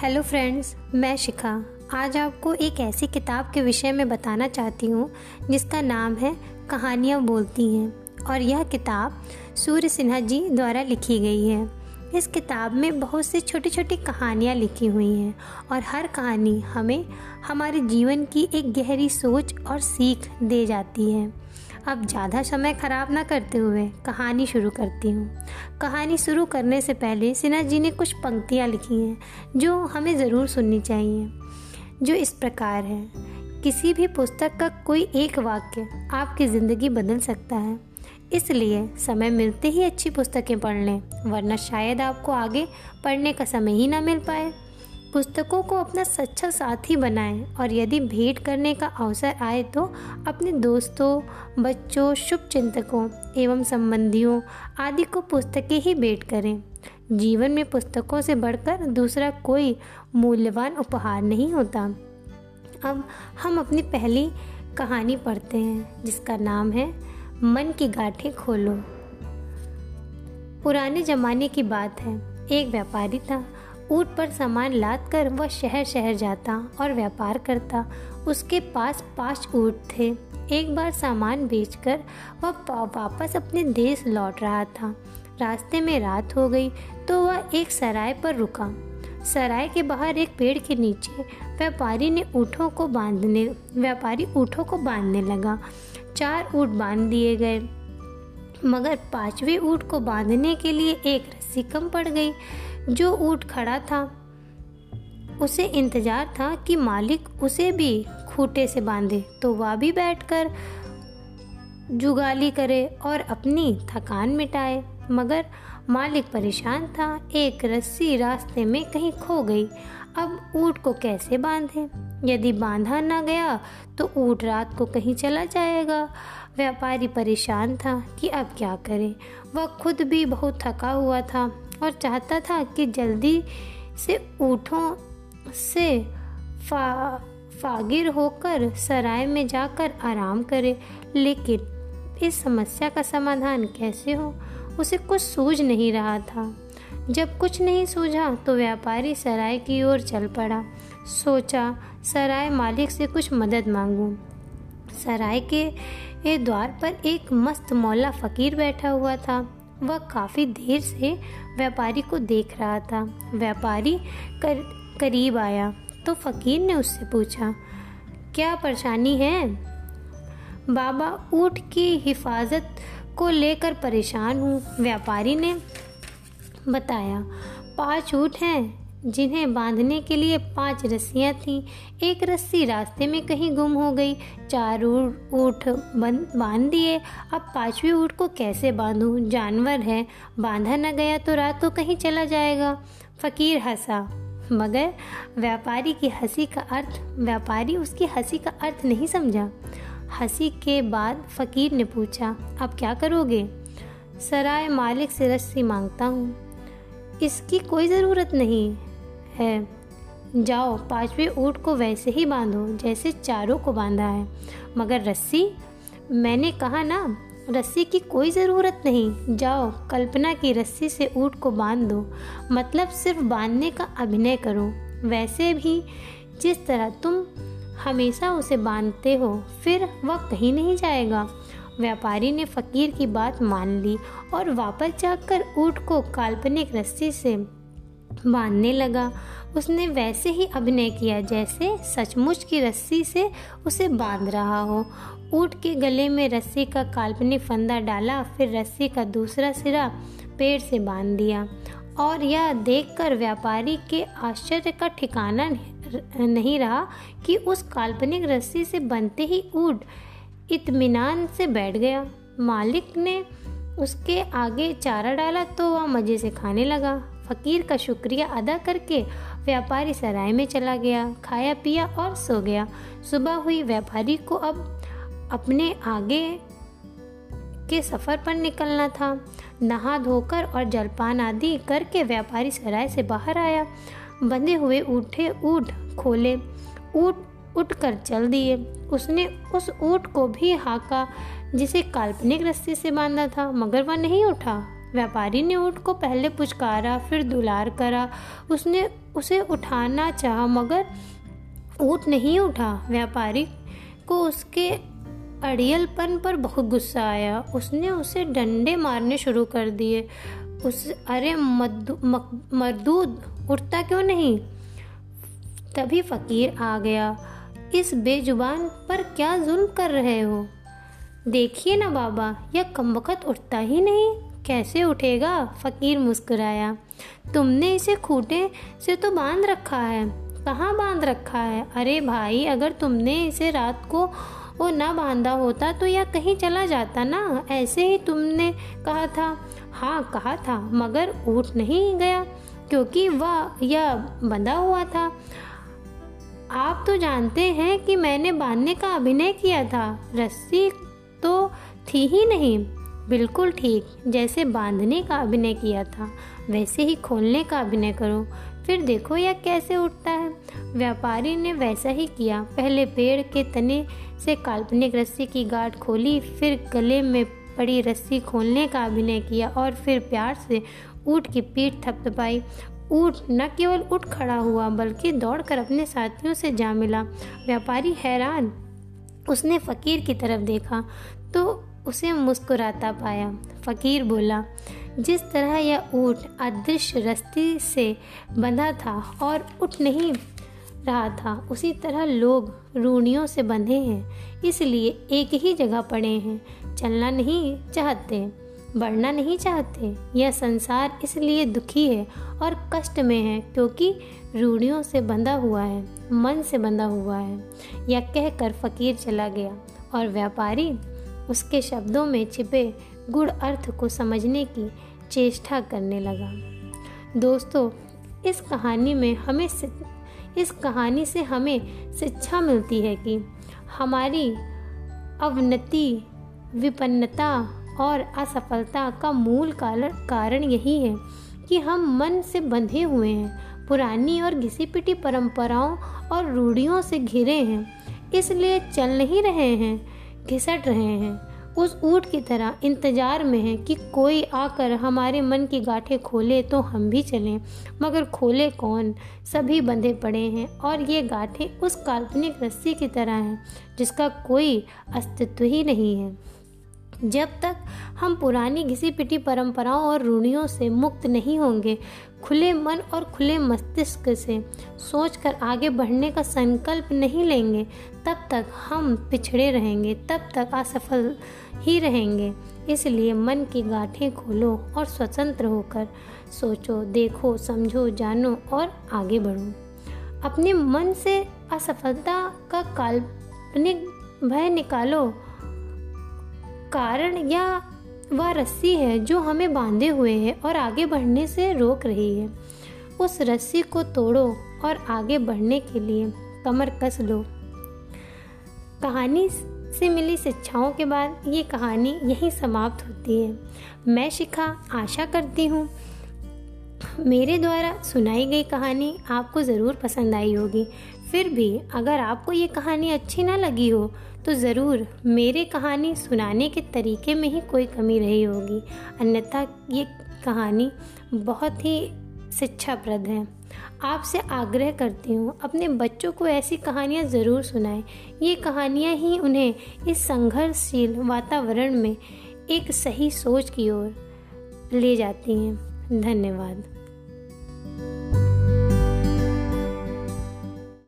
Hello friends मैं शिखा। आज आपको एक ऐसी किताब के विषय में बताना चाहती हूँ, जिसका नाम है कहानियाँ बोलती हैं और यह किताब सूर्य सिन्हा जी द्वारा लिखी गई है। इस किताब में बहुत सी छोटी छोटी कहानियाँ लिखी हुई हैं और हर कहानी हमें हमारे जीवन की एक गहरी सोच और सीख दे जाती है। अब ज़्यादा समय ख़राब ना करते हुए कहानी शुरू करती हूँ। कहानी शुरू करने से पहले सिन्हा जी ने कुछ पंक्तियाँ लिखी हैं, जो हमें ज़रूर सुननी चाहिए, जो इस प्रकार है। किसी भी पुस्तक का कोई एक वाक्य आपकी ज़िंदगी बदल सकता है। इसलिए समय मिलते ही अच्छी पुस्तकें पढ़ लें, वरना शायद आपको आगे पढ़ने का समय ही ना मिल पाए। पुस्तकों को अपना सच्चा साथी बनाएँ और यदि भेंट करने का अवसर आए तो अपने दोस्तों, बच्चों शुभ चिंतकों एवं संबंधियों आदि को पुस्तकें ही भेंट करें। जीवन में पुस्तकों से बढ़कर दूसरा कोई मूल्यवान उपहार नहीं होता। अब हम अपनी पहली कहानी पढ़ते हैं, जिसका नाम है मन की गाठें खोलो। पुराने जमाने की बात है। एक व्यापारी था। ऊँट पर सामान लाद कर वह शहर शहर जाता और व्यापार करता। उसके पास पाँच ऊँट थे। एक बार सामान बेचकर वह वापस अपने देश लौट रहा था। रास्ते में रात हो गई तो वह एक सराय पर रुका। सराय के बाहर एक पेड़ के नीचे व्यापारी ने ऊँटों को बांधने व्यापारी ऊँटों को बांधने लगा। चार ऊँट बाँध दिए गए। मगर पाँचवें ऊँट को बांधने के लिए एक रस्सी कम पड़ गई। जो ऊट खड़ा था। उसे इंतज़ार था कि मालिक उसे भी खूटे से बांधे तो वह भी बैठकर जुगाली करे और अपनी थकान मिटाए। मगर मालिक परेशान था। एक रस्सी रास्ते में कहीं खो गई। अब ऊँट को कैसे बांधे? यदि बांधा ना गया तो ऊँट रात को कहीं चला जाएगा। व्यापारी परेशान था कि अब क्या करें। वह खुद भी बहुत थका हुआ था और चाहता था कि जल्दी से ऊँटों से फा, फागिर होकर सराय में जाकर आराम करे। लेकिन इस समस्या का समाधान कैसे हो? उसे कुछ सूझ नहीं रहा था। जब कुछ नहीं सूझा तो व्यापारी सराय की ओर चल पड़ा। सोचा सराय मालिक से कुछ मदद मांगूं। सराय के द्वार पर एक मस्त मौला फकीर बैठा हुआ था। वह काफ़ी देर से व्यापारी को देख रहा था। व्यापारी कर, करीब आया तो फकीर ने उससे पूछा क्या परेशानी है? बाबा ऊँट की हिफाजत को लेकर परेशान हूँ। व्यापारी ने बताया, पाँच ऊँट हैं, जिन्हें बांधने के लिए पाँच रस्सियाँ थीं। एक रस्सी रास्ते में कहीं गुम हो गई। चार ऊँट बाँध दिए। अब पांचवी ऊँट को कैसे बांधूं? जानवर है। बांधा न गया तो रात को कहीं चला जाएगा। फकीर हंसा। मगर, व्यापारी की हँसी का अर्थ, व्यापारी उसकी हँसी का अर्थ नहीं समझा। हँसी के बाद फकीर ने पूछा, अब क्या करोगे? सराय मालिक से रस्सी माँगता हूँ। इसकी कोई ज़रूरत नहीं है। जाओ, पाँचवें ऊँट को वैसे ही बांधो, जैसे चारों को बांधा है। मगर रस्सी, मैंने कहा ना, रस्सी की कोई ज़रूरत नहीं। जाओ, कल्पना की रस्सी से ऊँट को बाँध दो। मतलब सिर्फ़ बांधने का अभिनय करो। वैसे भी जिस तरह तुम हमेशा उसे बांधते हो, फिर वह कहीं नहीं जाएगा। व्यापारी ने फकीर की बात मान ली और वापस जाकर ऊँट को काल्पनिक रस्सी से बांधने लगा। उसने वैसे ही अभिनय किया जैसे सचमुच की रस्सी से उसे बाँध रहा हो। ऊँट के गले में रस्सी का काल्पनिक फंदा डाला, फिर रस्सी का दूसरा सिरा पेड़ से बाँध दिया और यह देखकर व्यापारी के आश्चर्य का ठिकाना नहीं रहा कि उस काल्पनिक रस्सी से बनते ही ऊँट इत्मीनान से बैठ गया। मालिक ने उसके आगे चारा डाला तो वह मज़े से खाने लगा। फकीर का शुक्रिया अदा करके व्यापारी सराय में चला गया, खाया पिया और सो गया। सुबह हुई, व्यापारी को अब अपने आगे के सफ़र पर निकलना था। नहा धोकर और जलपान आदि करके व्यापारी सराय से बाहर आया। बंधे हुए ऊँटे ऊँट खोले। ऊँट उठ कर चल दिए। उसने उस ऊँट को भी हाका, जिसे काल्पनिक रस्सी से बांधा था, मगर वह नहीं उठा। व्यापारी ने ऊँट को पहले पुचकारा, फिर दुलार करा। उसने उसे उठाना चाहा, मगर ऊँट नहीं उठा। व्यापारी को उसके अड़ियलपन पर बहुत गुस्सा आया। उसने उसे डंडे मारने शुरू कर दिए। उस, अरे मरदूद उठता क्यों नहीं? तभी फकीर आ गया। इस बेजुबान पर क्या जुल्म कर रहे हो? देखिए ना बाबा, यह कमबख्त उठता ही नहीं। कैसे उठेगा? फकीर मुस्कुराया। तुमने इसे खूटे से तो बाँध रखा है। कहाँ बाँध रखा है? अरे भाई, अगर तुमने इसे रात को वो ना बांधा होता तो यह कहीं चला जाता ना? ऐसे ही तुमने कहा था। हाँ कहा था, मगर उठ नहीं गया। क्योंकि वह, यह बंधा हुआ था। आप तो जानते हैं कि मैंने बांधने का अभिनय किया था। रस्सी तो थी ही नहीं। बिल्कुल ठीक, जैसे बांधने का अभिनय किया था, वैसे ही खोलने का अभिनय करो। फिर देखो यह कैसे उठता है। व्यापारी ने वैसा ही किया। पहले पेड़ के तने से काल्पनिक रस्सी की गांठ खोली, फिर गले में पड़ी रस्सी खोलने का अभिनय किया और फिर प्यार से ऊँट की पीठ थपथपाई। ऊँट न केवल उठ खड़ा हुआ, बल्कि दौड़कर अपने साथियों से जा मिला। व्यापारी हैरान, उसने फकीर की तरफ़ देखा तो उसे मुस्कुराता पाया। फकीर बोला, जिस तरह यह ऊँट अदृश्य रस्ती से बंधा था और उठ नहीं रहा था। उसी तरह लोग रूढ़ियों से बंधे हैं, इसलिए एक ही जगह पड़े हैं। चलना नहीं चाहते, बढ़ना नहीं चाहते। यह संसार इसलिए दुखी है और कष्ट में है क्योंकि रूढ़ियों से बंधा हुआ है, मन से बंधा हुआ है। यह कहकर फकीर चला गया और व्यापारी उसके शब्दों में छिपे गुड़ अर्थ को समझने की चेष्टा करने लगा। दोस्तों, इस कहानी में हमें इस कहानी से हमें शिक्षा मिलती है कि हमारी अवनति, विपन्नता और असफलता का मूल कारण यही है कि हम मन से बंधे हुए हैं, पुरानी और घिसी पिटी परंपराओं और रूढ़ियों से घिरे हैं, इसलिए चल नहीं रहे हैं, घिसट रहे हैं। उस ऊँट की तरह इंतज़ार में है कि कोई आकर हमारे मन की गाठें खोले तो हम भी चलें। मगर खोले कौन? सभी बंधे पड़े हैं और ये गाठें उस काल्पनिक रस्सी की तरह हैं जिसका कोई अस्तित्व ही नहीं है। जब तक हम पुरानी घिसी पिटी परंपराओं और रूढ़ियों से मुक्त नहीं होंगे, खुले मन और खुले मस्तिष्क से सोचकर आगे बढ़ने का संकल्प नहीं लेंगे, तब तक हम पिछड़े रहेंगे, तब तक असफल ही रहेंगे। इसलिए मन की गाठें खोलो और स्वतंत्र होकर सोचो, देखो, समझो, जानो और आगे बढ़ो। अपने मन से असफलता का काल्पनिक भय निकालो कारण या वह रस्सी है जो हमें बांधे हुए है और आगे बढ़ने से रोक रही है। उस रस्सी को तोड़ो और आगे बढ़ने के लिए कमर कस लो। कहानी से मिली शिक्षाओं के बाद ये कहानी यहीं समाप्त होती है। मैं शिखा आशा करती हूँ, मेरे द्वारा सुनाई गई कहानी आपको ज़रूर पसंद आई होगी। फिर भी अगर आपको ये कहानी अच्छी ना लगी हो तो ज़रूर मेरे कहानी सुनाने के तरीके में ही कोई कमी रही होगी। अन्यथा ये कहानी बहुत ही शिक्षाप्रद है। आपसे आग्रह करती हूँ, अपने बच्चों को ऐसी कहानियाँ ज़रूर सुनाएँ। ये कहानियाँ ही उन्हें इस संघर्षशील वातावरण में एक सही सोच की ओर ले जाती हैं। धन्यवाद।